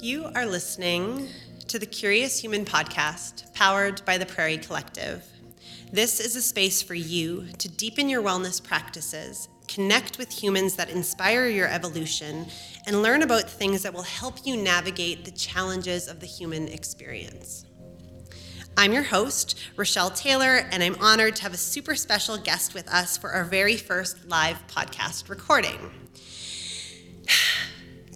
You are listening to the Curious Human podcast, powered by the Prairie Collective. This is a space for you to deepen your wellness practices, connect with humans that inspire your evolution, and learn about things that will help you navigate the challenges of the human experience. I'm your host, Rochelle Taylor, and I'm honored to have a super special guest with us for our very first live podcast recording.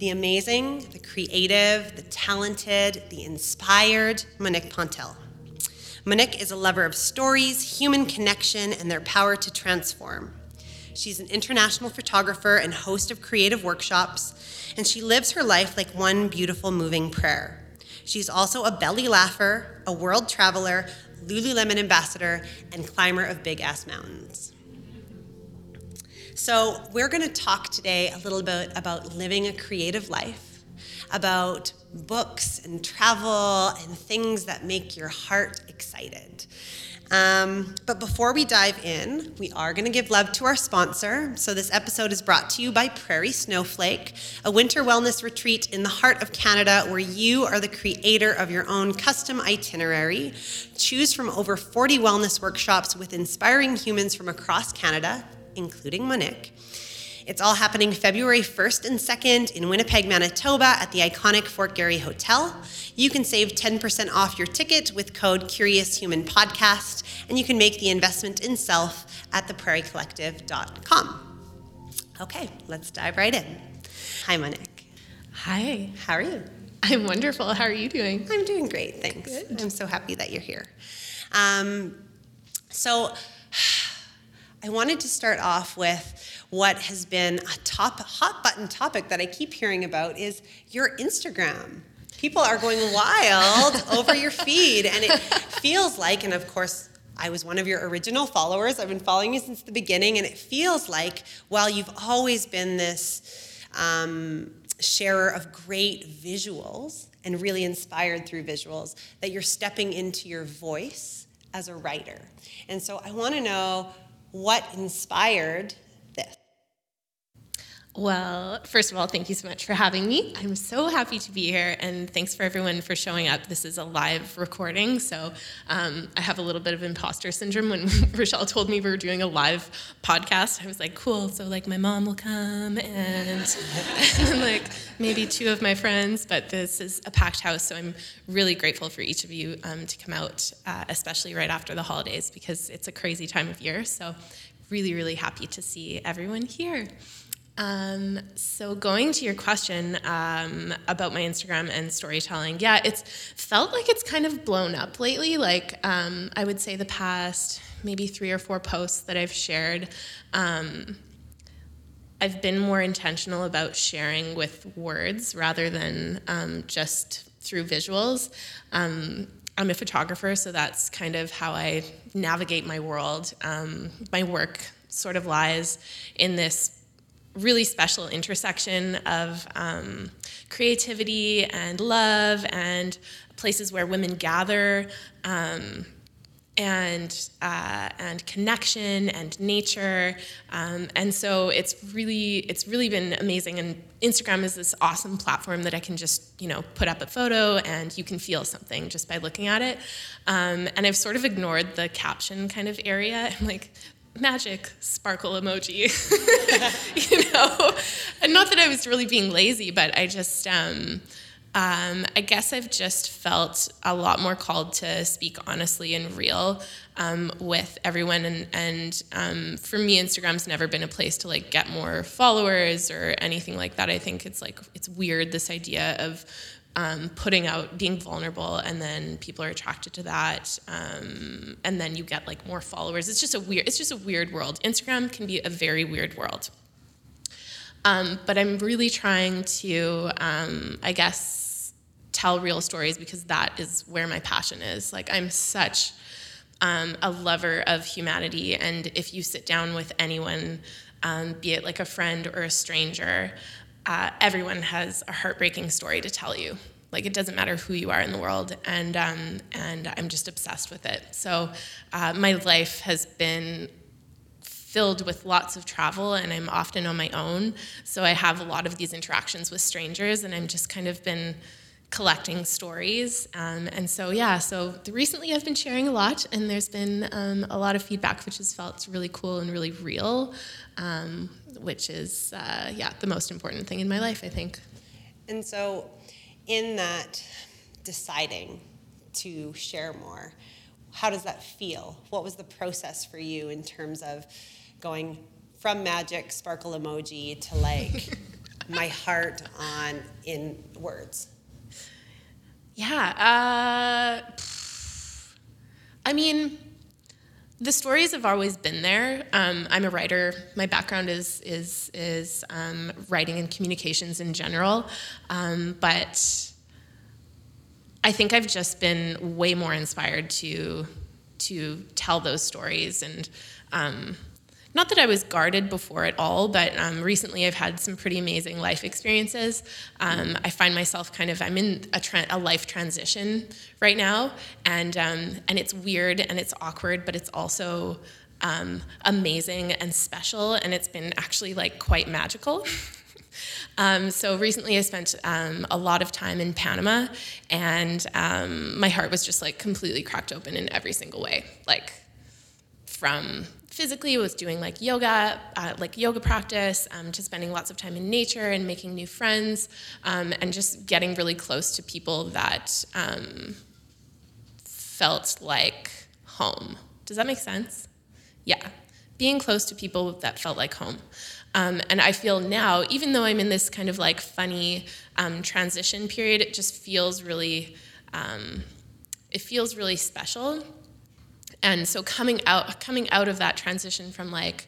The amazing, the creative, the talented, the inspired Monique Pantel. Monique is a lover of stories, human connection, and their power to transform. She's an international photographer and host of creative workshops, and she lives her life like one beautiful moving prayer. She's also a belly laugher, a world traveler, Lululemon ambassador, and climber of big ass mountains. So, we're going to talk today a little bit about living a creative life, about books and travel and things that make your heart excited. Um, but before we dive in, we are going to give love to our sponsor. So, this episode is brought to you by Prairie Snowflake, a winter wellness retreat in the heart of Canada where you are the creator of your own custom itinerary. Choose from over 40 wellness workshops with inspiring humans from across Canada, including Monique. It's all happening February 1st and 2nd in Winnipeg, Manitoba at the iconic Fort Garry Hotel. You can save 10% off your ticket with code Curious Human Podcast, and you can make the investment in self at theprairiecollective.com. Okay, let's dive right in. Hi, Monique. Hi. How are you? I'm wonderful. How are you doing? I'm doing great, thanks. Good. I'm so happy that you're here. Um, so, I wanted to start off with what has been a top hot button topic that I keep hearing about is your Instagram. People are going wild over your feed and it feels like and of course I was one of your original followers. I've been following you since the beginning and it feels like while you've always been this um, sharer of great visuals and really inspired through visuals that you're stepping into your voice as a writer. And so I want to know what inspired? Well, first of all, thank you so much for having me. I'm so happy to be here, and thanks for everyone for showing up. This is a live recording, so um, I have a little bit of imposter syndrome. When Rochelle told me we were doing a live podcast, I was like, cool, so like my mom will come and, and like maybe two of my friends, but this is a packed house, so I'm really grateful for each of you um, to come out, uh, especially right after the holidays, because it's a crazy time of year. So, really, really happy to see everyone here. Um, so going to your question um, about my Instagram and storytelling, yeah, it's felt like it's kind of blown up lately. Like um, I would say the past maybe three or four posts that I've shared. Um, I've been more intentional about sharing with words rather than um, just through visuals. Um, I'm a photographer, so that's kind of how I navigate my world. my work sort of lies in this really special intersection of um, creativity and love and places where women gather um, and uh, and connection and nature. Um, and so it's really it's really been amazing. And Instagram is this awesome platform that I can just you know put up a photo and you can feel something just by looking at it. Um, and I've sort of ignored the caption kind of area. I'm like magic sparkle emoji. You know? And not that i was really being lazy but i just um, um, i guess i've just felt a lot more called to speak honestly and real um, with everyone. And, and um, for me instagram's never been a place to like get more followers or anything like that. I think it's like it's weird this idea of um, putting out being vulnerable and then people are attracted to that um, and then you get like more followers. It's just a weird it's just a weird world. Instagram can be a very weird world. Um, but i'm really trying to um, i guess tell real stories because that is where my passion is. Like i'm such um, a lover of humanity and if you sit down with anyone um, be it like a friend or a stranger uh, everyone has a heartbreaking story to tell you. Like it doesn't matter who you are in the world, and um, and I'm just obsessed with it. So uh, my life has been filled with lots of travel, and I'm often on my own. So I have a lot of these interactions with strangers, and I'm just kind of been collecting stories. Um, and so, yeah, so recently I've been sharing a lot, and there's been um, a lot of feedback, which has felt really cool and really real, um, which is, uh, yeah, the most important thing in my life, I think. And so, in that deciding to share more, how does that feel? What was the process for you in terms of going from magic sparkle emoji to like my heart on in words? Yeah. Uh, I mean, the stories have always been there. Um, I'm a writer. My background is is is um, writing and communications in general, um, but I think I've just been way more inspired to to tell those stories and um, not that I was guarded before at all, but um, recently I've had some pretty amazing life experiences. Um, I find myself kind of I'm in a, tra- a life transition right now, and um, and it's weird and it's awkward, but it's also um, amazing and special, and it's been actually like quite magical. Um, so recently, I spent um, a lot of time in Panama, and um, my heart was just like completely cracked open in every single way. Like from physically was doing like yoga, uh, like yoga practice, um, to spending lots of time in nature and making new friends, um, and just getting really close to people that um, felt like home. Does that make sense? Yeah, being close to people that felt like home. Um, and I feel now, even though I'm in this kind of like funny um, transition period, it just feels really, um, it feels really special and so coming out coming out of that transition from like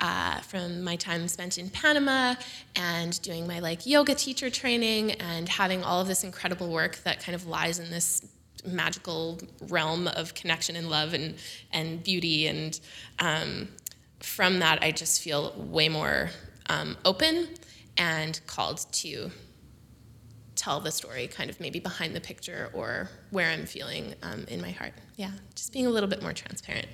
uh, from my time spent in Panama and doing my like yoga teacher training and having all of this incredible work that kind of lies in this magical realm of connection and love and and beauty and um, from that I just feel way more um, open and called to tell the story kind of maybe behind the picture or where I'm feeling um, in my heart. Yeah, just being a little bit more transparent.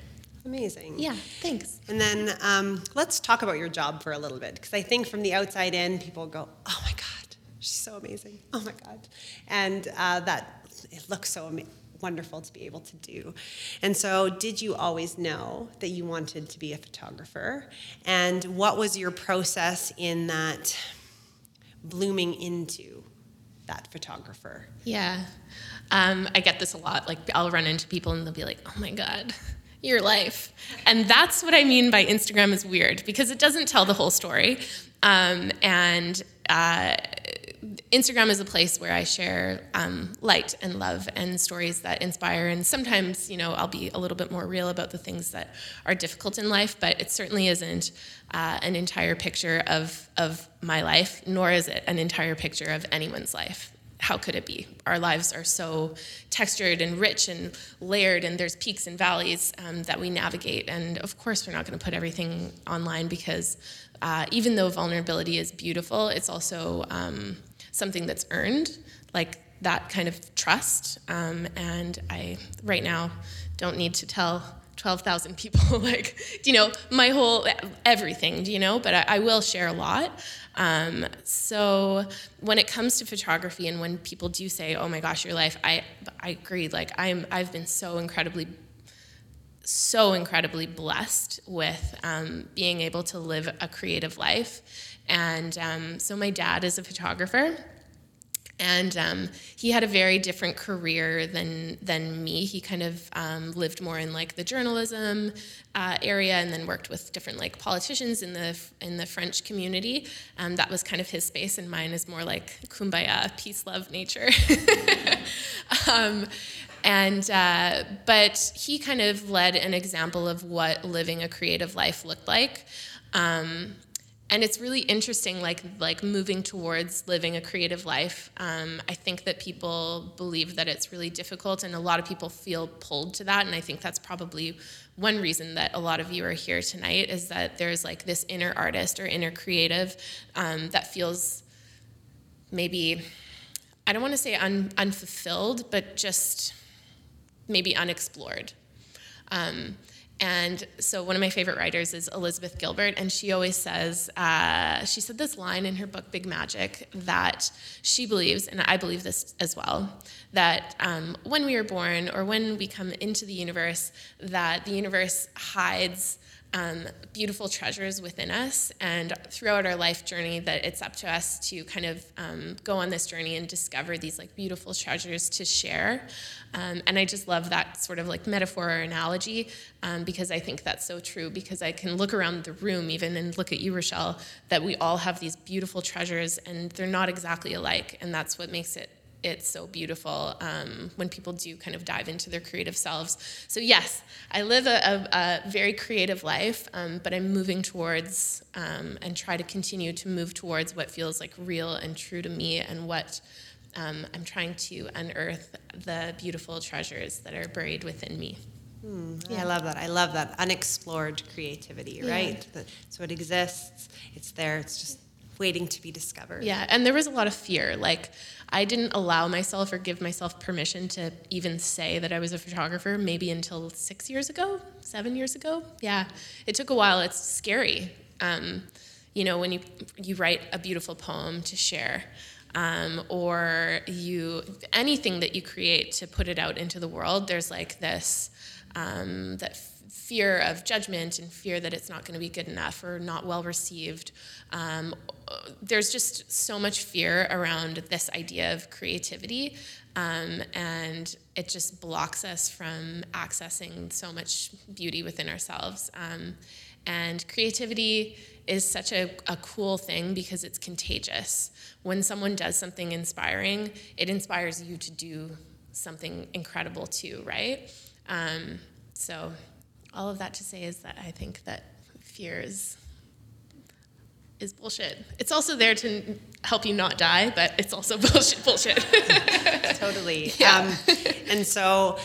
Amazing. Yeah, thanks. And then um, let's talk about your job for a little bit because I think from the outside in, people go, oh my God, she's so amazing. Oh my God. And uh, that, it looks so amazing wonderful to be able to do. And so, did you always know that you wanted to be a photographer? And what was your process in that blooming into that photographer. Yeah. Um, I get this a lot. Like, I'll run into people and they'll be like, oh my God, your life. And that's what I mean by Instagram is weird because it doesn't tell the whole story. Um, and uh, Instagram is a place where I share um, light and love and stories that inspire. And sometimes, you know, I'll be a little bit more real about the things that are difficult in life, but it certainly isn't uh, an entire picture of, of my life, nor is it an entire picture of anyone's life. How could it be? Our lives are so textured and rich and layered, and there's peaks and valleys um, that we navigate. And of course, we're not going to put everything online because uh, even though vulnerability is beautiful, it's also um, something that's earned, like that kind of trust. Um, and I, right now, don't need to tell 12,000 people, like, you know, my whole everything, do you know? But I, I will share a lot. Um, so when it comes to photography and when people do say, oh my gosh, your life, I, I agree. Like, I'm, I've been so incredibly so incredibly blessed with um, being able to live a creative life. And um, so, my dad is a photographer. And um, he had a very different career than than me. He kind of um, lived more in like the journalism uh, area, and then worked with different like politicians in the in the French community. Um, that was kind of his space, and mine is more like kumbaya, peace, love, nature. Um, and uh, but he kind of led an example of what living a creative life looked like. Um, and it's really interesting like like moving towards living a creative life. Um, i think that people believe that it's really difficult and a lot of people feel pulled to that. And i think that's probably one reason that a lot of you are here tonight is that there's like this inner artist or inner creative um, that feels maybe i don't want to say un- unfulfilled but just maybe unexplored. Um, and so one of my favorite writers is Elizabeth Gilbert, and she always says, uh, she said this line in her book Big Magic that she believes, and I believe this as well, that um, when we are born or when we come into the universe, that the universe hides um, beautiful treasures within us, and throughout our life journey, that it's up to us to kind of um, go on this journey and discover these like beautiful treasures to share. Um, and I just love that sort of like metaphor or analogy um, because I think that's so true. Because I can look around the room even and look at you, Rochelle, that we all have these beautiful treasures, and they're not exactly alike, and that's what makes it it's so beautiful um, when people do kind of dive into their creative selves. So, yes, I live a, a, a very creative life, um, but I'm moving towards um, and try to continue to move towards what feels like real and true to me and what um, I'm trying to unearth the beautiful treasures that are buried within me. Hmm, yeah. I love that. I love that unexplored creativity, right? Yeah. So it exists, it's there, it's just waiting to be discovered. Yeah, and there was a lot of fear. Like, I didn't allow myself or give myself permission to even say that I was a photographer maybe until six years ago, seven years ago. Yeah, it took a while. It's scary. Um, you know, when you you write a beautiful poem to share, um, or you anything that you create to put it out into the world, there's like this um, that fear of judgment and fear that it's not going to be good enough or not well received. Um, there's just so much fear around this idea of creativity, um, and it just blocks us from accessing so much beauty within ourselves. Um, and creativity is such a, a cool thing because it's contagious. When someone does something inspiring, it inspires you to do something incredible too, right? Um, so all of that to say is that I think that fear is is bullshit. It's also there to help you not die, but it's also bullshit. Bullshit. totally. Yeah. Um, and so,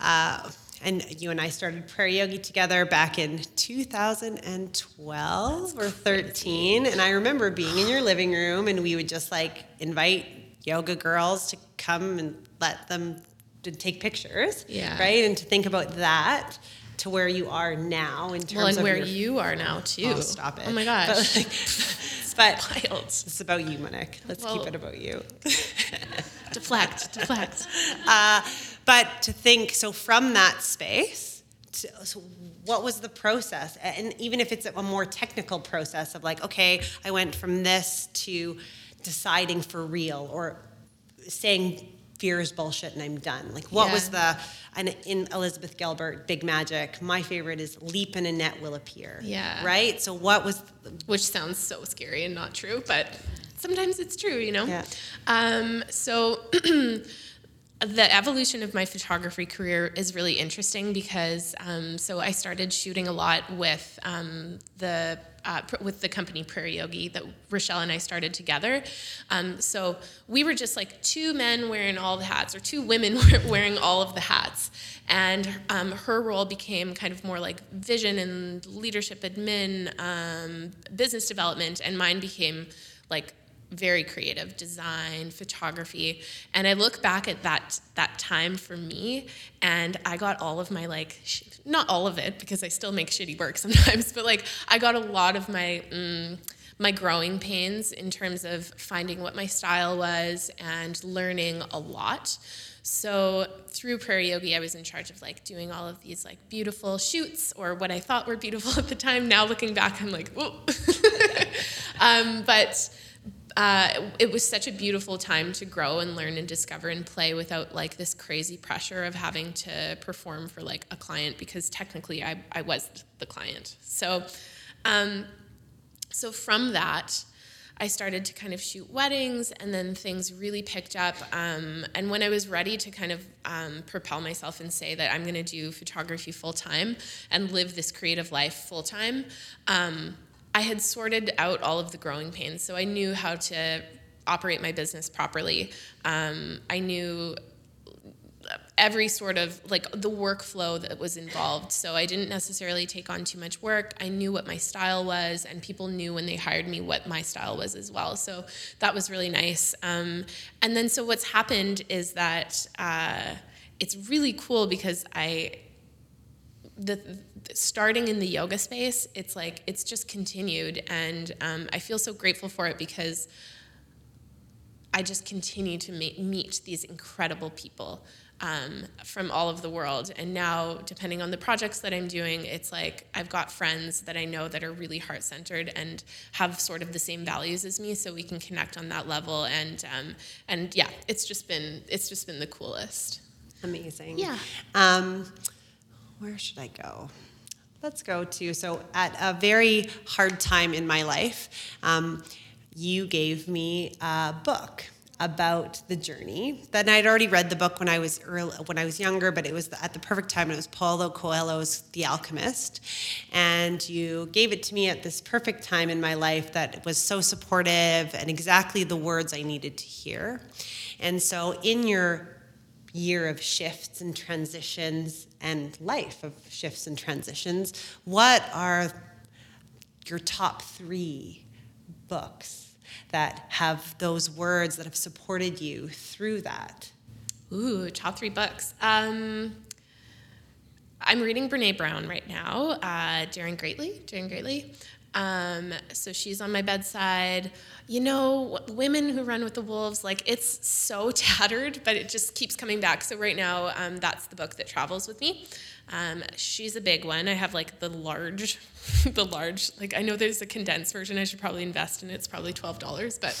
uh, and you and I started Prairie Yogi together back in 2012 or 13, and I remember being in your living room, and we would just like invite yoga girls to come and let them to take pictures, yeah. right, and to think about that to where you are now in terms well, and of where your, you are now too. Oh, stop it! Oh my gosh! But, like, but Wild. it's about you, Monique. Let's well, keep it about you. deflect, deflect. Uh, but to think so from that space. To, so what was the process? And even if it's a more technical process of like, okay, I went from this to deciding for real or saying fear is bullshit and I'm done. Like, what yeah. was the, and in Elizabeth Gilbert, Big Magic, my favorite is leap and a net will appear. Yeah. Right? So, what was, the, which sounds so scary and not true, but sometimes it's true, you know? Yeah. Um, so, the evolution of my photography career is really interesting because um, so I started shooting a lot with um, the uh, with the company Prairie Yogi that Rochelle and I started together. Um, so we were just like two men wearing all the hats, or two women wearing all of the hats. And um, her role became kind of more like vision and leadership admin, um, business development, and mine became like very creative design photography and i look back at that that time for me and i got all of my like not all of it because i still make shitty work sometimes but like i got a lot of my mm, my growing pains in terms of finding what my style was and learning a lot so through Prairie Yogi, I was in charge of like doing all of these like beautiful shoots or what I thought were beautiful at the time. Now looking back, I'm like, um, but uh, it was such a beautiful time to grow and learn and discover and play without like this crazy pressure of having to perform for like a client because technically I, I was the client. So, um, so from that, I started to kind of shoot weddings, and then things really picked up. Um, and when I was ready to kind of um, propel myself and say that I'm going to do photography full time and live this creative life full time, um, I had sorted out all of the growing pains, so I knew how to operate my business properly. Um, I knew every sort of like the workflow that was involved. So I didn't necessarily take on too much work. I knew what my style was, and people knew when they hired me what my style was as well. So that was really nice. Um, and then, so what's happened is that uh, it's really cool because I the, the starting in the yoga space, it's like it's just continued, and um, I feel so grateful for it because I just continue to meet, meet these incredible people um, from all of the world. And now, depending on the projects that I'm doing, it's like I've got friends that I know that are really heart centered and have sort of the same values as me, so we can connect on that level. And um, and yeah, it's just been it's just been the coolest. Amazing. Yeah. Where should I go? Let's go to so at a very hard time in my life. Um, you gave me a book about the journey. Then I'd already read the book when I was early, when I was younger, but it was at the perfect time. It was Paulo Coelho's The Alchemist, and you gave it to me at this perfect time in my life that was so supportive and exactly the words I needed to hear. And so, in your year of shifts and transitions and life of shifts and transitions, what are your top three books that have those words that have supported you through that? Ooh, top three books. Um, I'm reading Brene Brown right now, uh, Daring Greatly, Daring Greatly. Um, so she's on my bedside. You know, women who run with the wolves, like it's so tattered, but it just keeps coming back. So right now, um, that's the book that travels with me. Um, she's a big one. I have like the large, the large, like I know there's a condensed version. I should probably invest in it. It's probably $12, but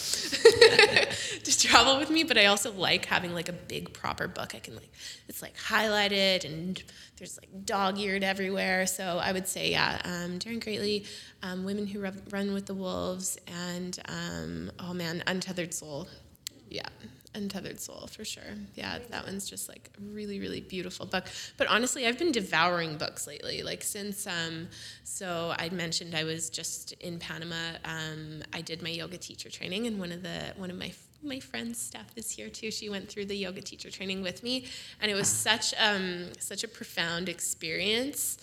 to travel with me. But I also like having like a big proper book. I can like, it's like highlighted and there's like dog eared everywhere. So I would say, yeah, um, Daring Greatly, um, Women Who Run with the Wolves, and um, oh man, Untethered Soul. Yeah. Untethered Soul for sure. Yeah, that one's just like a really, really beautiful book. But honestly, I've been devouring books lately. Like since, um, so I mentioned I was just in Panama. Um, I did my yoga teacher training, and one of the one of my my friend's Steph is here too. She went through the yoga teacher training with me, and it was such um, such a profound experience.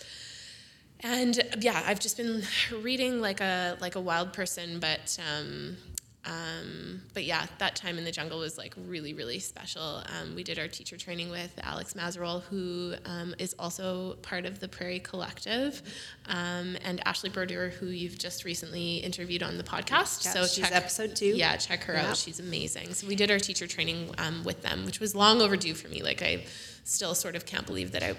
And yeah, I've just been reading like a like a wild person, but um, um, but yeah, that time in the jungle was like really, really special. Um, we did our teacher training with Alex Mazerol, who um, is also part of the Prairie Collective, um, and Ashley Brodeur, who you've just recently interviewed on the podcast. Yeah, so she's check, episode two. Yeah, check her Yeah. out. She's amazing. So we did our teacher training um, with them, which was long overdue for me. Like I still sort of can't believe that I'm,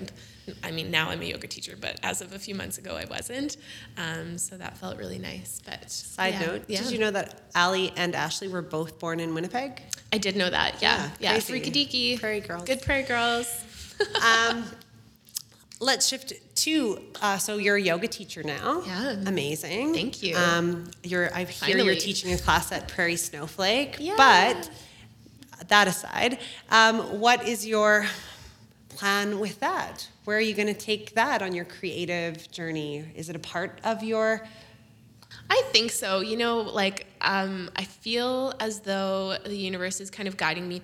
I mean, now I'm a yoga teacher, but as of a few months ago, I wasn't. Um, so that felt really nice. But Side yeah, note, yeah. did you know that Ali and Ashley were both born in Winnipeg? I did know that. Yeah, Yeah, yeah. Freakadiki. Prairie girls. Good prairie girls. um, let's shift to uh, so you're a yoga teacher now. Yeah. amazing. Thank you. Um, you're I hear you're teaching a class at Prairie Snowflake. Yeah. But that aside, um, what is your plan with that? Where are you going to take that on your creative journey? Is it a part of your I think so. You know, like um, I feel as though the universe is kind of guiding me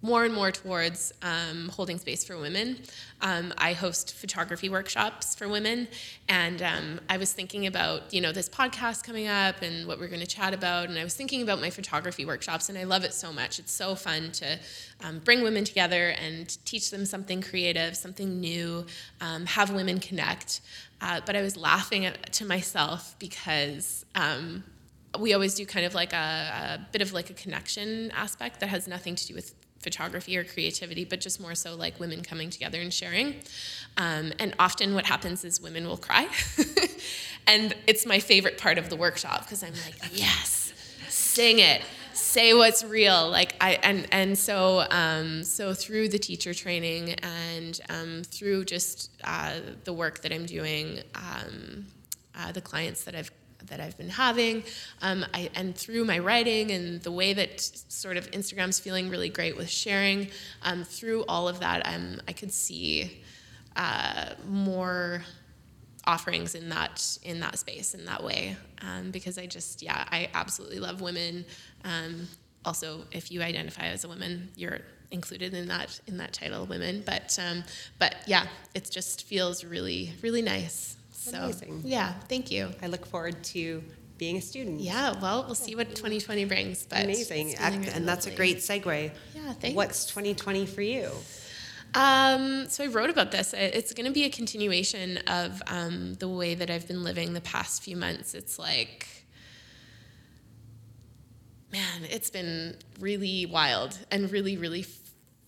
more and more towards um, holding space for women. Um, I host photography workshops for women, and um, I was thinking about you know this podcast coming up and what we're going to chat about, and I was thinking about my photography workshops, and I love it so much. It's so fun to um, bring women together and teach them something creative, something new, um, have women connect. Uh, but I was laughing at, to myself because um, we always do kind of like a, a bit of like a connection aspect that has nothing to do with photography or creativity, but just more so like women coming together and sharing. Um, and often what happens is women will cry. and it's my favorite part of the workshop because I'm like, yes, sing it. Say what's real, like I and and so um, so through the teacher training and um, through just uh, the work that I'm doing, um, uh, the clients that I've that I've been having, um, I, and through my writing and the way that sort of Instagram's feeling really great with sharing, um, through all of that, um, I could see uh, more offerings in that in that space in that way um, because I just yeah I absolutely love women. Um, also, if you identify as a woman, you're included in that in that title, women. But um, but yeah, it just feels really really nice. So Amazing. yeah, thank you. I look forward to being a student. Yeah, well, we'll see what 2020 brings. But Amazing. really and that's a great segue. Yeah, thanks. What's 2020 for you? Um, so I wrote about this. It's going to be a continuation of um, the way that I've been living the past few months. It's like, man, it's been really wild and really, really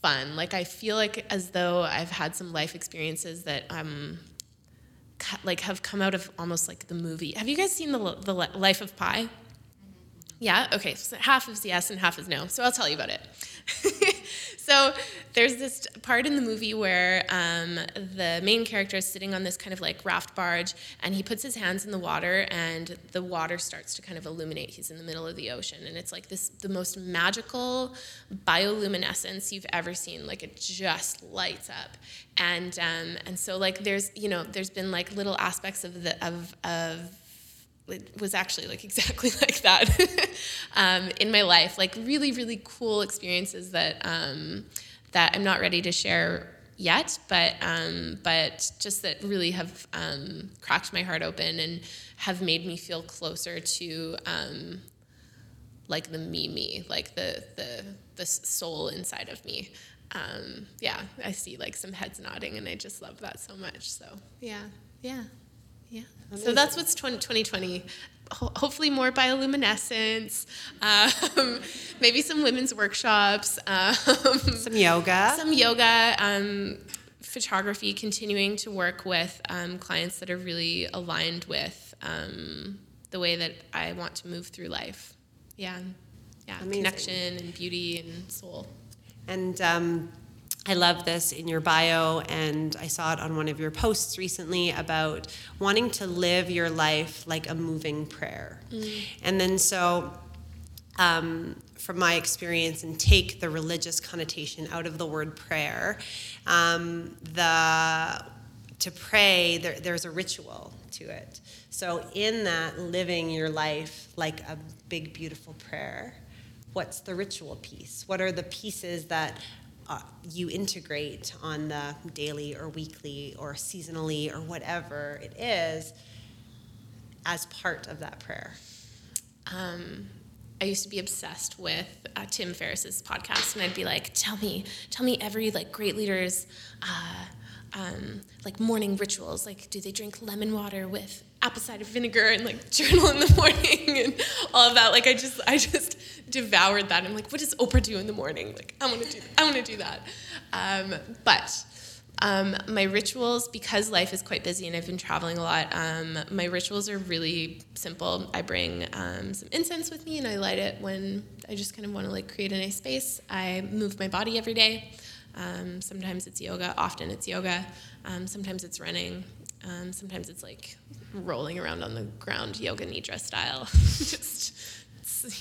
fun. Like I feel like as though I've had some life experiences that um, like have come out of almost like the movie. Have you guys seen the the Life of Pi? Yeah. Okay. So half is yes and half is no. So I'll tell you about it. so there's this part in the movie where um, the main character is sitting on this kind of like raft barge and he puts his hands in the water and the water starts to kind of illuminate he's in the middle of the ocean and it's like this the most magical bioluminescence you've ever seen like it just lights up and um, and so like there's you know there's been like little aspects of the of of it was actually like exactly like that um, in my life. Like really really cool experiences that um, that i'm not ready to share yet but um, but just that really have um, cracked my heart open and have made me feel closer to um, like the me me like the the the soul inside of me. Um, yeah i see like some heads nodding and i just love that so much so yeah yeah yeah. So that's what's 2020. hopefully more bioluminescence, um, maybe some women's workshops, um, some yoga, some yoga, um, photography. Continuing to work with um, clients that are really aligned with um, the way that I want to move through life. Yeah, yeah, Amazing. connection and beauty and soul. And um, I love this in your bio, and I saw it on one of your posts recently about wanting to live your life like a moving prayer. Mm. And then, so um, from my experience, and take the religious connotation out of the word prayer, um, the to pray, there, there's a ritual to it. So, in that living your life like a big, beautiful prayer, what's the ritual piece? What are the pieces that uh, you integrate on the daily or weekly or seasonally or whatever it is as part of that prayer? Um, I used to be obsessed with uh, Tim Ferriss's podcast, and I'd be like, "Tell me, tell me every like great leader's uh, um, like morning rituals. Like, do they drink lemon water with apple cider vinegar and like journal in the morning and all of that. Like I just I just devoured that. I'm like, what does Oprah do in the morning? Like I want to do I want to do that. Um, but um, my rituals, because life is quite busy and I've been traveling a lot, um, my rituals are really simple. I bring um, some incense with me and I light it when I just kind of want to like create a nice space. I move my body every day. Um, sometimes it's yoga, often it's yoga. Um, sometimes it's running. Um, sometimes it's like rolling around on the ground, yoga nidra style. Just,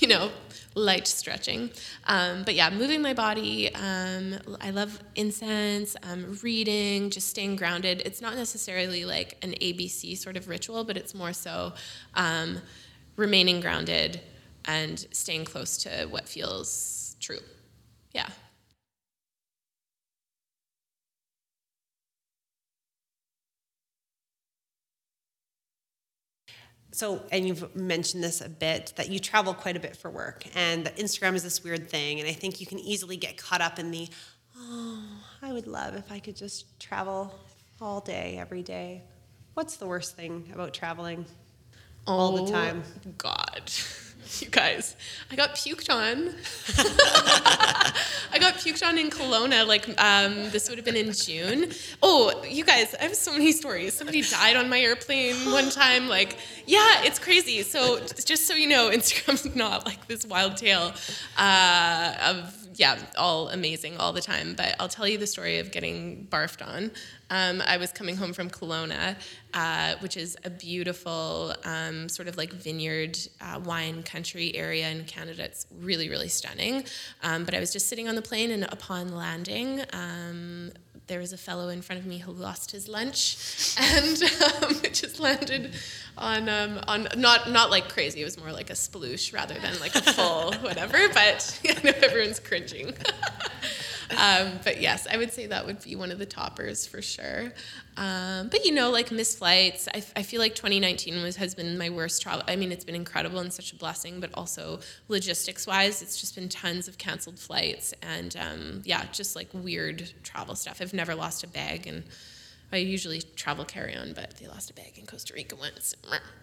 you know, light stretching. Um, but yeah, moving my body. Um, I love incense, um, reading, just staying grounded. It's not necessarily like an ABC sort of ritual, but it's more so um, remaining grounded and staying close to what feels true. Yeah. So and you've mentioned this a bit that you travel quite a bit for work and that instagram is this weird thing and i think you can easily get caught up in the oh i would love if i could just travel all day every day. What's the worst thing about traveling? All the oh, time. Oh, god you guys. I got puked on. I got puked on in Kelowna. Like um, this would have been in June. Oh, you guys, I have so many stories. Somebody died on my airplane one time. Like, yeah, it's crazy. So just so you know, Instagram's not like this wild tale uh, of yeah, all amazing all the time. But I'll tell you the story of getting barfed on. Um, I was coming home from Kelowna, uh, which is a beautiful um, sort of like vineyard uh, wine country area in Canada. It's really, really stunning. Um, but I was just sitting on the plane, and upon landing, um, there was a fellow in front of me who lost his lunch, and um, it just landed on um, on not not like crazy. It was more like a sploosh rather than like a full whatever. But I know everyone's cringing. Um, but yes, I would say that would be one of the toppers for sure. Um, but you know, like missed flights, I, I feel like 2019 was has been my worst travel. I mean, it's been incredible and such a blessing, but also logistics wise, it's just been tons of canceled flights and um, yeah, just like weird travel stuff. I've never lost a bag and. I usually travel carry on, but they lost a bag in Costa Rica once.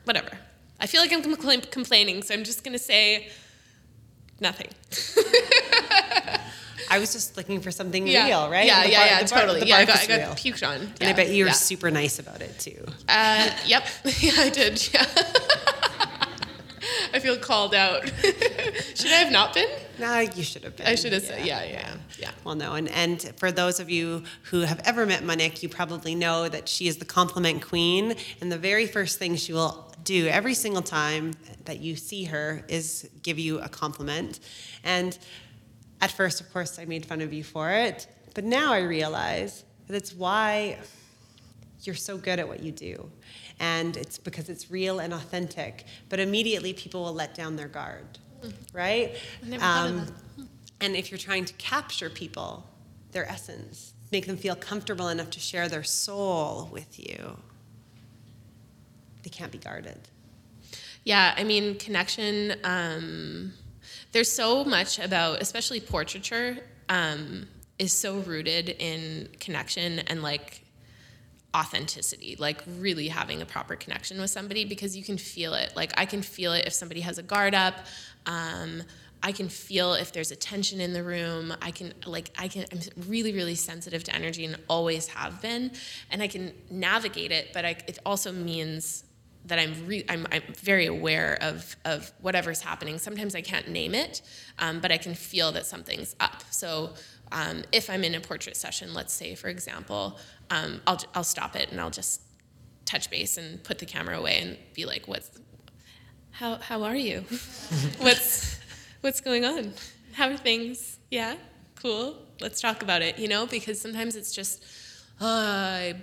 Whatever. I feel like I'm compl- complaining, so I'm just going to say nothing. I was just looking for something Yeah. real, right? Yeah, yeah, bar- yeah, the bar- totally. the yeah, I got, I got real. puked on. And I bet you were yeah. super nice about it too. Uh, yep. Yeah, I did. Yeah. I feel called out. Should I have not been? No, you should have been. I should have said, yeah, yeah, yeah. Well, no, and, and for those of you who have ever met Monique, you probably know that she is the compliment queen, and the very first thing she will do every single time that you see her is give you a compliment. And at first, of course, I made fun of you for it, but now I realize that it's why you're so good at what you do. And it's because it's real and authentic. But immediately people will let down their guard, right? Thought of Um, and if you're trying to capture people, their essence, make them feel comfortable enough to share their soul with you, they can't be guarded. Yeah, I mean, connection. Um, there's so much about, especially portraiture, um, is so rooted in connection and like authenticity, like really having a proper connection with somebody because you can feel it. Like I can feel it if somebody has a guard up. Um, I can feel if there's a tension in the room. I can like I can I'm really really sensitive to energy and always have been, and I can navigate it. But I, it also means that I'm, re- I'm I'm very aware of of whatever's happening. Sometimes I can't name it, um, but I can feel that something's up. So um, if I'm in a portrait session, let's say for example, um, I'll I'll stop it and I'll just touch base and put the camera away and be like, what's how how are you? what's what's going on? How are things? Yeah, cool. Let's talk about it. You know, because sometimes it's just, I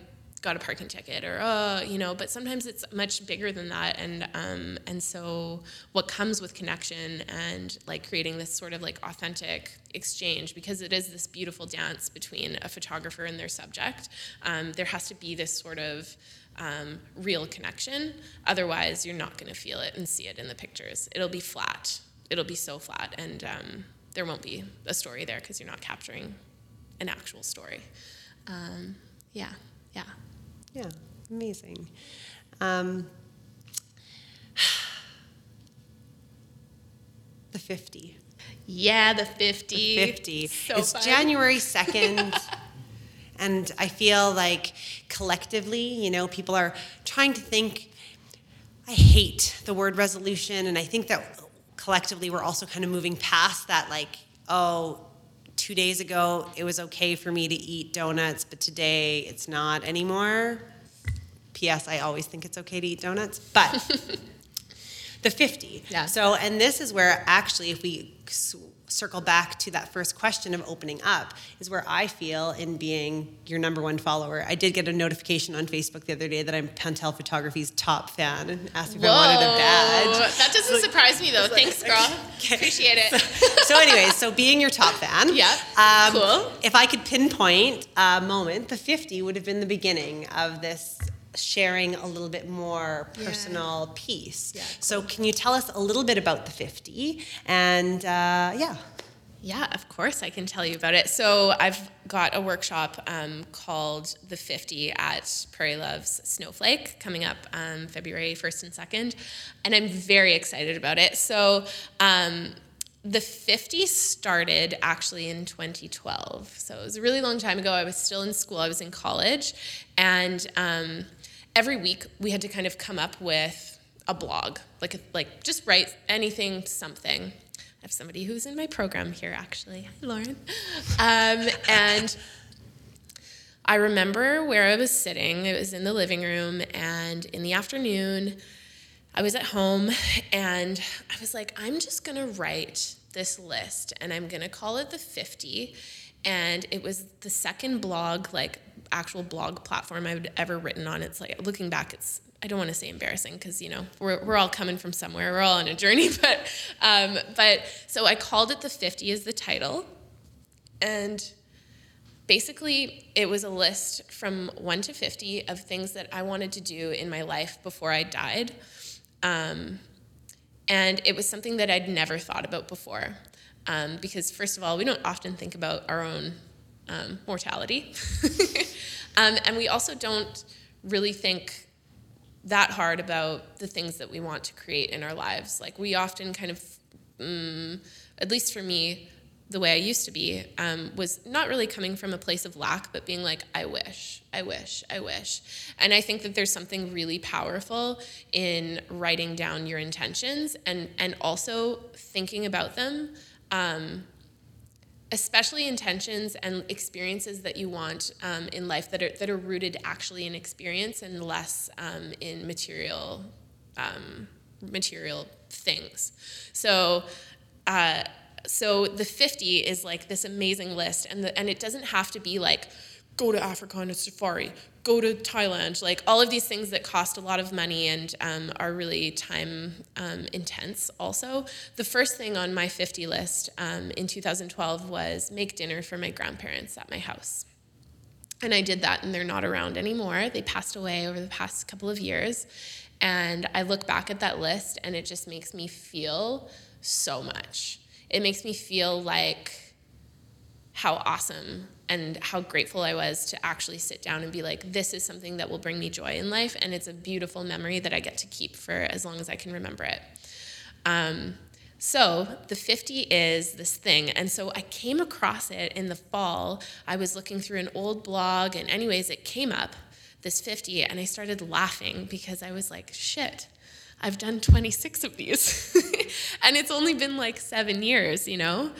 got a parking ticket, or oh, you know. But sometimes it's much bigger than that, and um, and so what comes with connection and like creating this sort of like authentic exchange, because it is this beautiful dance between a photographer and their subject. Um, there has to be this sort of um, real connection. Otherwise, you're not going to feel it and see it in the pictures. It'll be flat. It'll be so flat, and um, there won't be a story there because you're not capturing an actual story. Um, yeah, yeah. Yeah, amazing. Um, the 50. Yeah, the 50. 50. So it's fun. January 2nd. and I feel like collectively, you know, people are trying to think. I hate the word resolution, and I think that collectively we're also kind of moving past that, like, oh, two days ago it was okay for me to eat donuts, but today it's not anymore. P.S. I always think it's okay to eat donuts, but the 50. Yeah. So, and this is where actually, if we circle back to that first question of opening up, is where I feel in being your number one follower. I did get a notification on Facebook the other day that I'm Pantel Photography's top fan and asked if I wanted a badge. That doesn't surprise me though. Thanks, girl. Okay. Appreciate it. so anyways, so being your top fan. Yeah, Um, cool. If I could pinpoint a moment, the 50 would have been the beginning of this sharing a little bit more personal piece. Yeah, So can you tell us a little bit about the 50? And uh, yeah. Yeah, of course, I can tell you about it. So, I've got a workshop um, called The 50 at Prairie Love's Snowflake coming up um, February 1st and 2nd, and I'm very excited about it. So, um, the 50 started actually in 2012. So, it was a really long time ago. I was still in school, I was in college, and um, every week we had to kind of come up with a blog, like, like just write anything, something. I have somebody who's in my program here, actually. Hi, Lauren. Um, and I remember where I was sitting. It was in the living room, and in the afternoon, I was at home, and I was like, I'm just gonna write this list, and I'm gonna call it the 50. And it was the second blog, like actual blog platform I've ever written on. It's like looking back, it's I don't want to say embarrassing because you know we're, we're all coming from somewhere. We're all on a journey, but um, but so I called it the 50 as the title, and basically, it was a list from one to 50 of things that I wanted to do in my life before I died. Um, and it was something that I'd never thought about before. Um, because, first of all, we don't often think about our own um, mortality. Um, and we also don't really think that hard about the things that we want to create in our lives. Like, we often kind of, um, at least for me, the way I used to be um, was not really coming from a place of lack, but being like, I wish, I wish, I wish. And I think that there's something really powerful in writing down your intentions and, and also thinking about them, um, especially intentions and experiences that you want um, in life that are, that are rooted actually in experience and less um, in material, um, material things. So, uh, so the 50 is like this amazing list and the, and it doesn't have to be like go to africa on a safari go to thailand. Like all of these things that cost a lot of money and um, are really time um, intense also. The first thing on my 50 list um, in 2012 was make dinner for my grandparents at my house. And i did that and they're not around anymore. They passed away over the past couple of years. And i look back at that list and it just makes me feel so much. It makes me feel like how awesome and how grateful I was to actually sit down and be like, this is something that will bring me joy in life, and it's a beautiful memory that I get to keep for as long as I can remember it. Um, so the 50 is this thing. And so I came across it in the fall. I was looking through an old blog, and, anyways, it came up, this 50, and I started laughing because I was like, shit, I've done 26 of these. and it's only been like seven years, you know?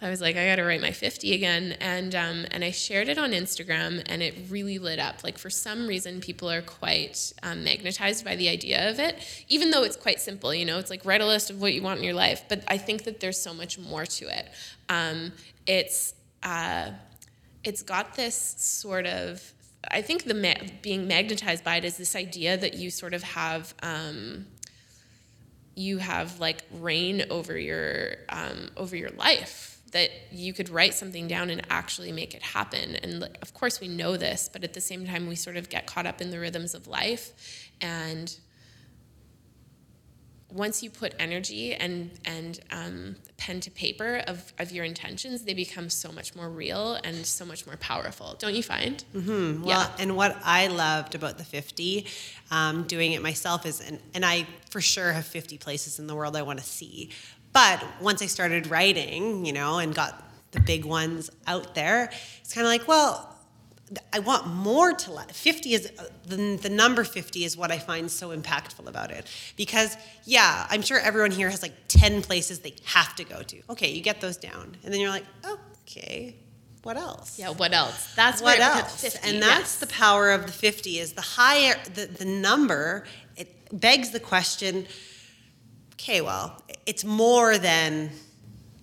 So I was like, I got to write my 50 again. And, um, and I shared it on Instagram and it really lit up. Like, for some reason, people are quite um, magnetized by the idea of it, even though it's quite simple. You know, it's like write a list of what you want in your life. But I think that there's so much more to it. Um, it's, uh, it's got this sort of I think the ma- being magnetized by it is this idea that you sort of have um, you have like reign over your um, over your life that you could write something down and actually make it happen and of course we know this but at the same time we sort of get caught up in the rhythms of life and once you put energy and and um, pen to paper of, of your intentions, they become so much more real and so much more powerful. Don't you find? Mm-hmm. Well, yeah. and what I loved about the 50, um, doing it myself is, and, and I for sure have 50 places in the world I want to see. But once I started writing, you know, and got the big ones out there, it's kind of like, well, I want more to let 50 is uh, the, the number 50 is what I find so impactful about it. Because yeah I'm sure everyone here has like 10 places they have to go to. Okay you get those down. And then you're like okay what else? Yeah what else? That's what else? 50, and that's yes. the power of the 50 is the higher the, the number it begs the question okay well it's more than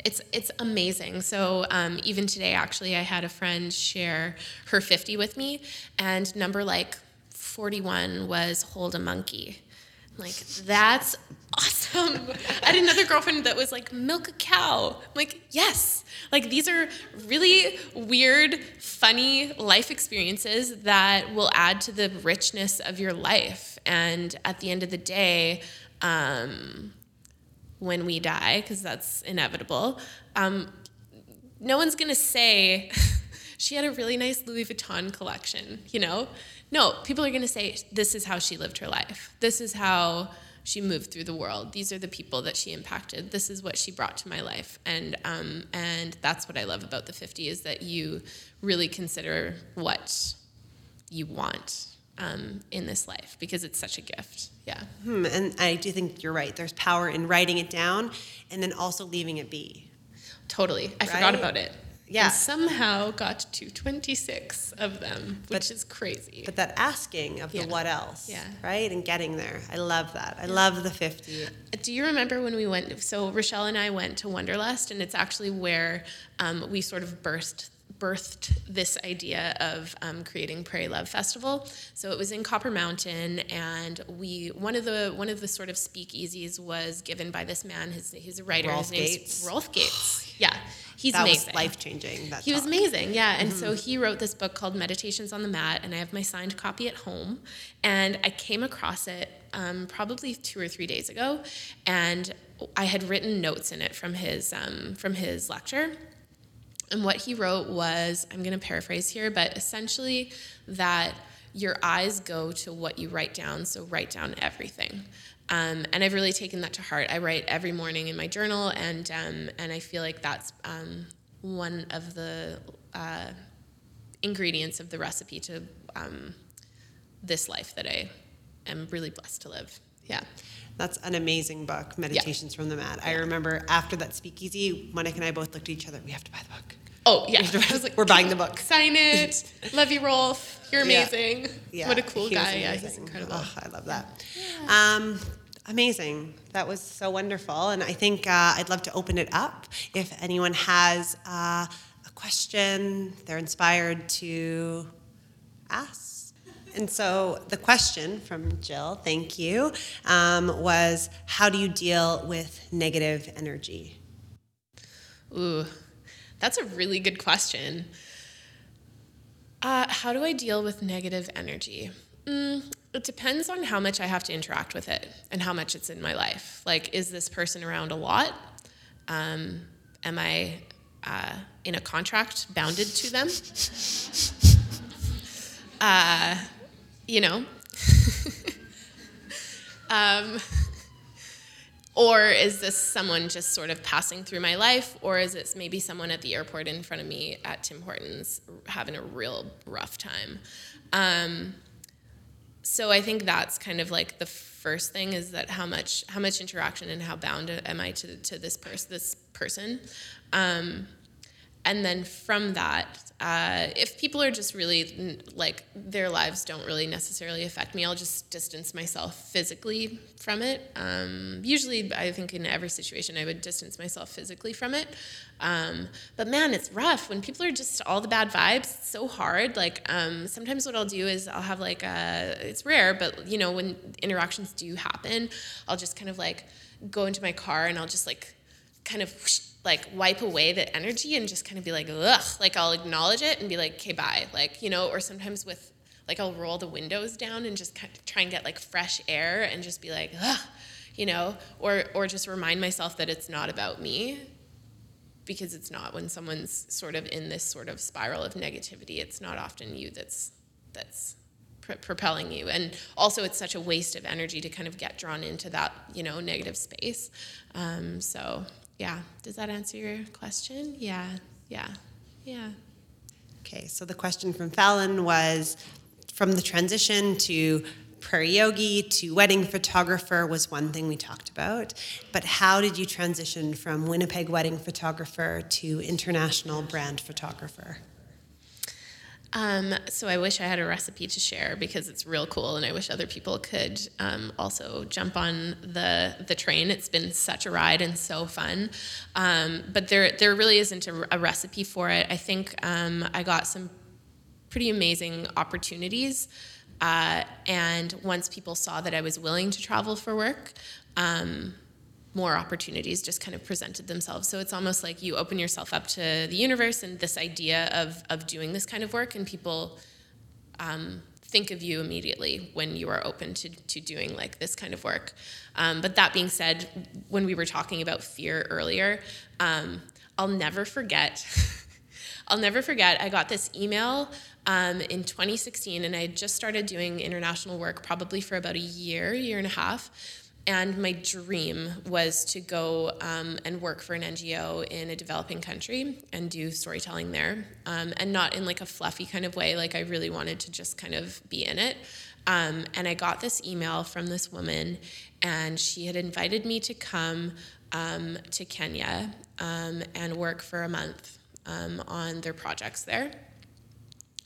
it's it's amazing. So um, even today, actually, I had a friend share her 50 with me, and number like 41 was hold a monkey. like that's awesome. I had another girlfriend that was like milk a cow. I'm like yes, like these are really weird, funny life experiences that will add to the richness of your life. And at the end of the day. Um, when we die, because that's inevitable, um, no one's going to say, she had a really nice Louis Vuitton collection, you know? No, people are going to say, this is how she lived her life. This is how she moved through the world. These are the people that she impacted. This is what she brought to my life. And, um, and that's what I love about the 50 is that you really consider what you want um, in this life because it's such a gift. Yeah. Hmm, and I do think you're right. There's power in writing it down and then also leaving it be. Totally. I right? forgot about it. Yeah. And somehow got to 26 of them, which but, is crazy. But that asking of the yeah. what else, yeah. right? And getting there. I love that. I love the 50. Do you remember when we went? So Rochelle and I went to Wanderlust, and it's actually where um, we sort of burst birthed this idea of um, creating Prairie Love Festival. So it was in Copper Mountain, and we one of the one of the sort of speakeasies was given by this man. His he's a writer. Rolf his name's Gates. Rolf Gates. Yeah, he's that amazing. was life changing. He was amazing, yeah. And so he wrote this book called Meditations on the Mat, and I have my signed copy at home. And I came across it um, probably two or three days ago, and I had written notes in it from his um, from his lecture. And what he wrote was, I'm going to paraphrase here, but essentially that your eyes go to what you write down, so write down everything. Um, and I've really taken that to heart. I write every morning in my journal, and um, and I feel like that's um, one of the uh, ingredients of the recipe to um, this life that I am really blessed to live. Yeah. That's an amazing book, Meditations yeah. from the Mat. I remember after that speakeasy, Monica and I both looked at each other. We have to buy the book. Oh yeah, I was like, we're buying the book. Sign it. love you, Rolf. You're amazing. Yeah. yeah. What a cool guy. Yeah, he's incredible. Oh, I love that. Yeah. Um, amazing. That was so wonderful. And I think uh, I'd love to open it up if anyone has uh, a question they're inspired to ask. And so the question from Jill, thank you, um, was how do you deal with negative energy? Ooh, that's a really good question. Uh, how do I deal with negative energy? Mm, it depends on how much I have to interact with it and how much it's in my life. Like, is this person around a lot? Um, am I uh, in a contract bounded to them? Uh, you know? um, or is this someone just sort of passing through my life? Or is it maybe someone at the airport in front of me at Tim Hortons having a real rough time? Um, so I think that's kind of like the first thing is that how much how much interaction and how bound am I to, to this person this person, um, and then from that uh, if people are just really like their lives don't really necessarily affect me, I'll just distance myself physically from it. Um, usually, I think in every situation, I would distance myself physically from it. Um, but man, it's rough when people are just all the bad vibes. It's so hard. Like um, sometimes what I'll do is I'll have like a, it's rare, but you know when interactions do happen, I'll just kind of like go into my car and I'll just like kind of whoosh, like wipe away the energy and just kind of be like, ugh, like I'll acknowledge it and be like, okay, bye. Like, you know, or sometimes with like I'll roll the windows down and just kind of try and get like fresh air and just be like, ugh, you know, or or just remind myself that it's not about me because it's not when someone's sort of in this sort of spiral of negativity, it's not often you that's that's propelling you and also it's such a waste of energy to kind of get drawn into that you know negative space um, so yeah. Does that answer your question? Yeah. Yeah. Yeah. Okay, so the question from Fallon was from the transition to prairie yogi to wedding photographer was one thing we talked about. But how did you transition from Winnipeg wedding photographer to international brand photographer? Um, so I wish I had a recipe to share because it's real cool, and I wish other people could um, also jump on the the train. It's been such a ride and so fun, um, but there there really isn't a, a recipe for it. I think um, I got some pretty amazing opportunities, uh, and once people saw that I was willing to travel for work um, more opportunities just kind of presented themselves. So it's almost like you open yourself up to the universe and this idea of, of doing this kind of work, and people um, think of you immediately when you are open to, to doing like this kind of work. Um, but that being said, when we were talking about fear earlier, um, I'll never forget. I'll never forget. I got this email um, in 2016, and I had just started doing international work, probably for about a year, year and a half and my dream was to go um, and work for an NGO in a developing country and do storytelling there, um, and not in like a fluffy kind of way. Like I really wanted to just kind of be in it. Um, and I got this email from this woman, and she had invited me to come um, to Kenya um, and work for a month um, on their projects there.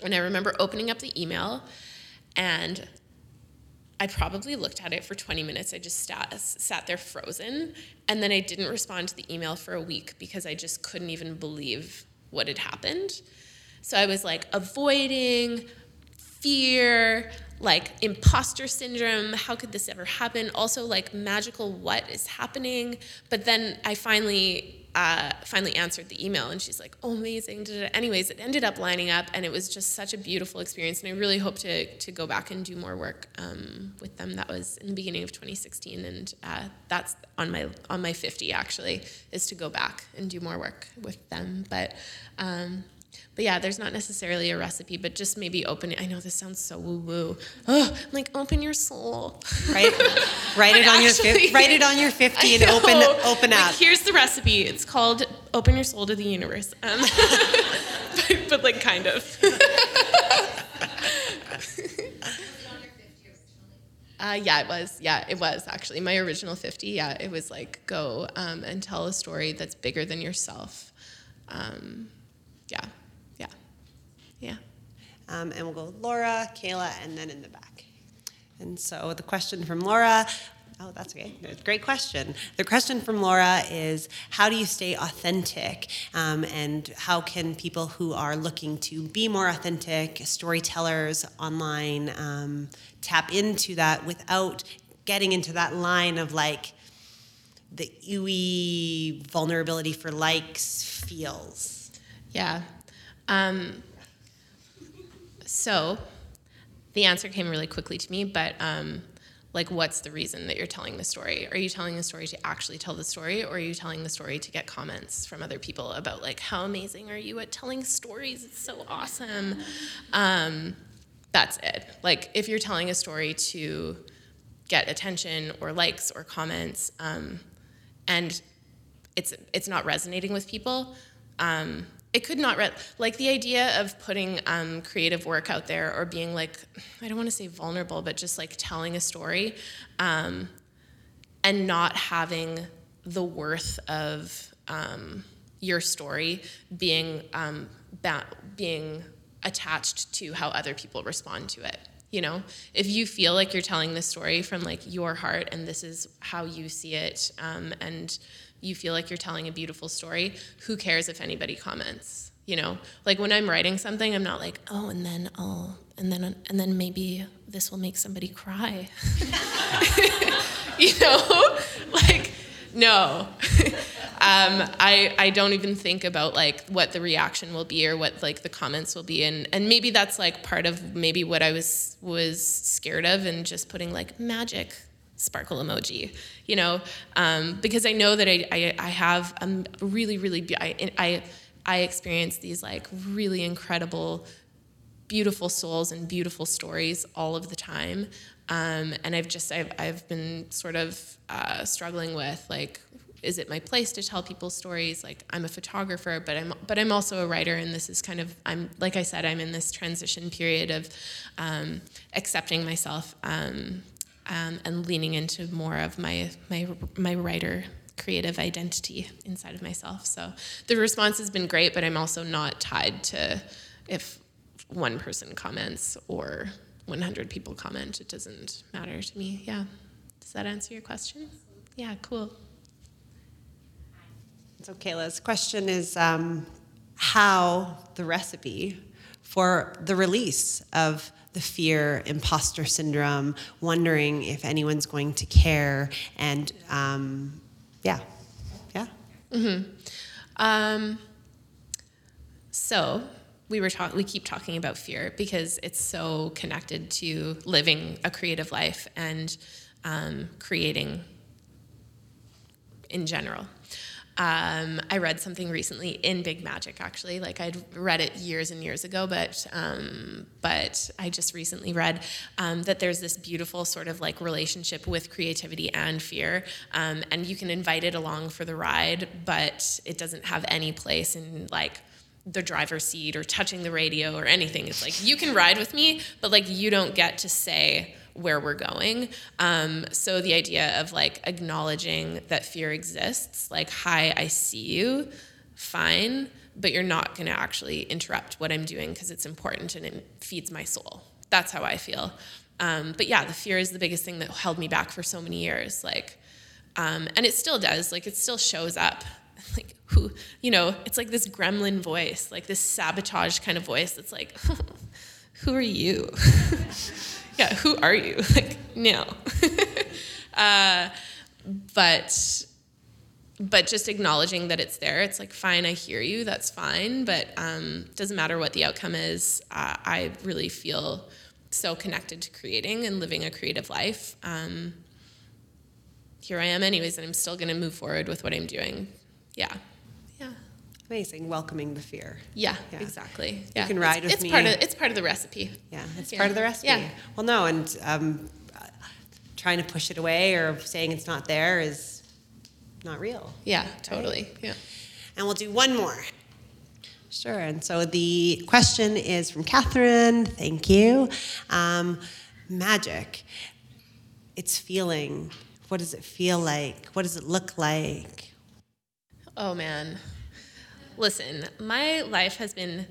And I remember opening up the email and I probably looked at it for 20 minutes. I just sat, sat there frozen. And then I didn't respond to the email for a week because I just couldn't even believe what had happened. So I was like avoiding, fear, like imposter syndrome. How could this ever happen? Also, like magical, what is happening? But then I finally uh, finally answered the email and she's like, oh, amazing. Anyways, it ended up lining up and it was just such a beautiful experience. And I really hope to, to go back and do more work um, with them. That was in the beginning of 2016. And uh, that's on my, on my 50 actually, is to go back and do more work with them. But um, but yeah, there's not necessarily a recipe, but just maybe open it. I know this sounds so woo woo. Oh, like open your soul. Right. write it on actually, your write it on your 50 and open open up. Like, here's the recipe. It's called Open Your Soul to the Universe. Um, but, but like kind of. Uh, yeah, it was. Yeah, it was actually my original 50. Yeah, it was like go um, and tell a story that's bigger than yourself. Um, yeah. Yeah. Um, and we'll go Laura, Kayla, and then in the back. And so the question from Laura. Oh, that's okay. Great question. The question from Laura is How do you stay authentic? Um, and how can people who are looking to be more authentic, storytellers online, um, tap into that without getting into that line of like the ooey vulnerability for likes feels? Yeah. Um, so the answer came really quickly to me, but um, like, what's the reason that you're telling the story? Are you telling the story to actually tell the story, or are you telling the story to get comments from other people about like how amazing are you at telling stories? It's so awesome. Um, that's it. Like, if you're telling a story to get attention or likes or comments, um, and it's it's not resonating with people, um, it could not re- like the idea of putting um, creative work out there or being like i don't want to say vulnerable but just like telling a story um, and not having the worth of um, your story being um, ba- being attached to how other people respond to it you know? If you feel like you're telling the story from like your heart and this is how you see it um, and you feel like you're telling a beautiful story, who cares if anybody comments? You know, like when I'm writing something, I'm not like, oh, and then I'll, and then, and then maybe this will make somebody cry. you know, like, no. um, I, I don't even think about like what the reaction will be or what like the comments will be and and maybe that's like part of maybe what I was was scared of and just putting like magic sparkle emoji, you know, um, because I know that I, I, I have a really, really, I, I, I experience these like really incredible, beautiful souls and beautiful stories all of the time. Um, and I've just, I've, I've been sort of uh, struggling with like, is it my place to tell people stories? Like I'm a photographer, but I'm but I'm also a writer, and this is kind of I'm like I said, I'm in this transition period of um, accepting myself um, and leaning into more of my my my writer creative identity inside of myself. So the response has been great, but I'm also not tied to if one person comments or 100 people comment. It doesn't matter to me. Yeah. Does that answer your question? Yeah, cool. So Kayla's question is um, how the recipe for the release of the fear, imposter syndrome, wondering if anyone's going to care, and um, yeah, yeah. Mm-hmm. Um, so we were talking. We keep talking about fear because it's so connected to living a creative life and um, creating in general. Um, I read something recently in Big Magic, actually. Like I'd read it years and years ago, but um, but I just recently read um, that there's this beautiful sort of like relationship with creativity and fear, um, and you can invite it along for the ride, but it doesn't have any place in like the driver's seat or touching the radio or anything. It's like you can ride with me, but like you don't get to say where we're going. Um, so the idea of like acknowledging that fear exists, like, hi, I see you, fine, but you're not going to actually interrupt what I'm doing because it's important and it feeds my soul. That's how I feel. Um, but yeah, the fear is the biggest thing that held me back for so many years. Like, um, and it still does. Like, it still shows up. Like, who, you know, it's like this gremlin voice, like this sabotage kind of voice that's like, who are you? yeah, who are you? Like, no. uh, but but just acknowledging that it's there. It's like, fine, I hear you. That's fine. But um, doesn't matter what the outcome is. Uh, I really feel so connected to creating and living a creative life. Um, here I am, anyways, and I'm still going to move forward with what I'm doing. Yeah. Yeah. Amazing, welcoming the fear. Yeah, yeah. exactly. Yeah. You can ride it's, with it's me. Part of, it's part of the recipe. Yeah, it's yeah. part of the recipe. Yeah. Well, no, and um, trying to push it away or saying it's not there is not real. Yeah, totally. Right? Yeah. And we'll do one more. Sure. And so the question is from Catherine. Thank you. Um, magic. It's feeling. What does it feel like? What does it look like? Oh, man. Listen, my life has been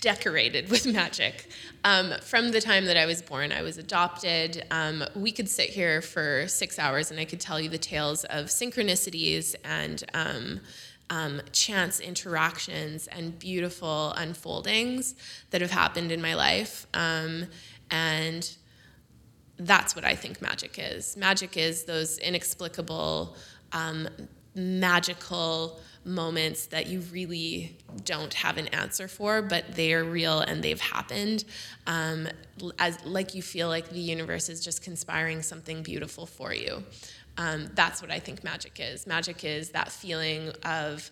decorated with magic. Um, from the time that I was born, I was adopted. Um, we could sit here for six hours and I could tell you the tales of synchronicities and um, um, chance interactions and beautiful unfoldings that have happened in my life. Um, and that's what I think magic is. Magic is those inexplicable, um, magical moments that you really don't have an answer for, but they are real and they've happened. Um, as like you feel like the universe is just conspiring something beautiful for you. Um, that's what I think magic is. Magic is that feeling of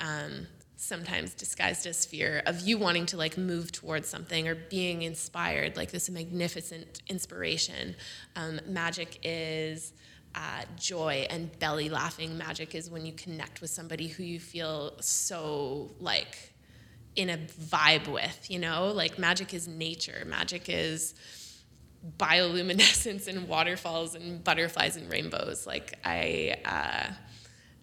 um, sometimes disguised as fear of you wanting to like move towards something or being inspired, like this magnificent inspiration. Um, magic is uh, joy and belly laughing. Magic is when you connect with somebody who you feel so like in a vibe with, you know? Like magic is nature. Magic is bioluminescence and waterfalls and butterflies and rainbows. Like I, uh,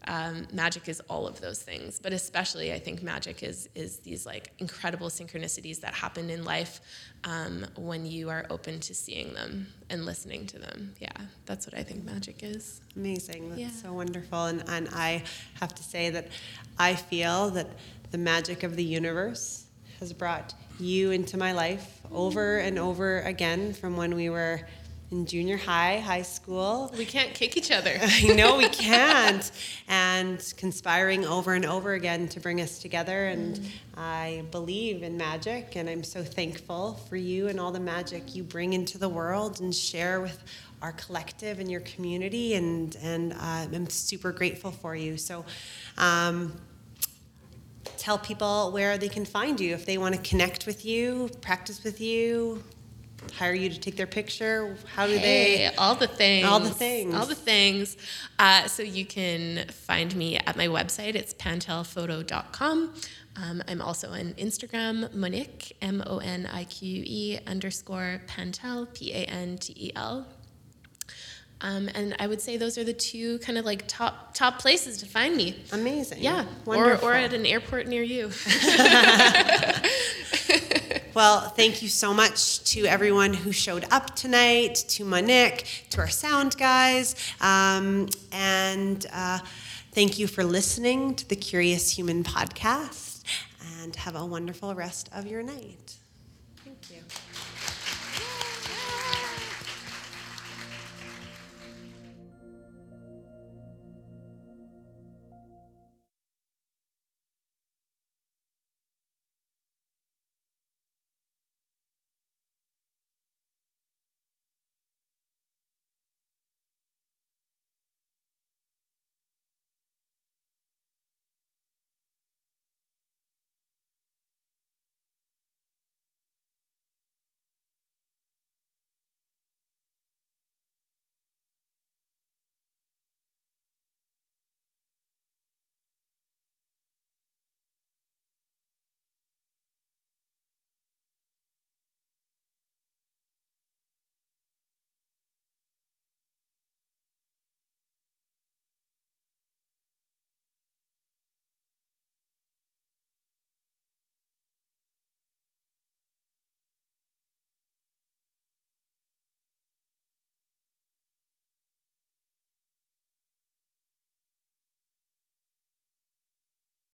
um, magic is all of those things, but especially I think magic is is these like incredible synchronicities that happen in life um, when you are open to seeing them and listening to them. Yeah, that's what I think magic is. Amazing. That's yeah. so wonderful, and and I have to say that I feel that the magic of the universe has brought you into my life over and over again from when we were in junior high, high school. We can't kick each other. I know we can't. and conspiring over and over again to bring us together. And mm. I believe in magic, and I'm so thankful for you and all the magic you bring into the world and share with our collective and your community. And, and uh, I'm super grateful for you. So, um, tell people where they can find you if they want to connect with you, practice with you, hire you to take their picture? How do hey, they? All the things. All the things. All the things. Uh, so you can find me at my website. It's pantelphoto.com. Um, I'm also on Instagram, Monique, M O N I Q E underscore Pantel, P A N T E L. Um, and I would say those are the two kind of like top top places to find me. Amazing. Yeah. Wonderful. Or, or at an airport near you. Well, thank you so much to everyone who showed up tonight, to Monique, to our sound guys, um, and uh, thank you for listening to the Curious Human podcast, and have a wonderful rest of your night.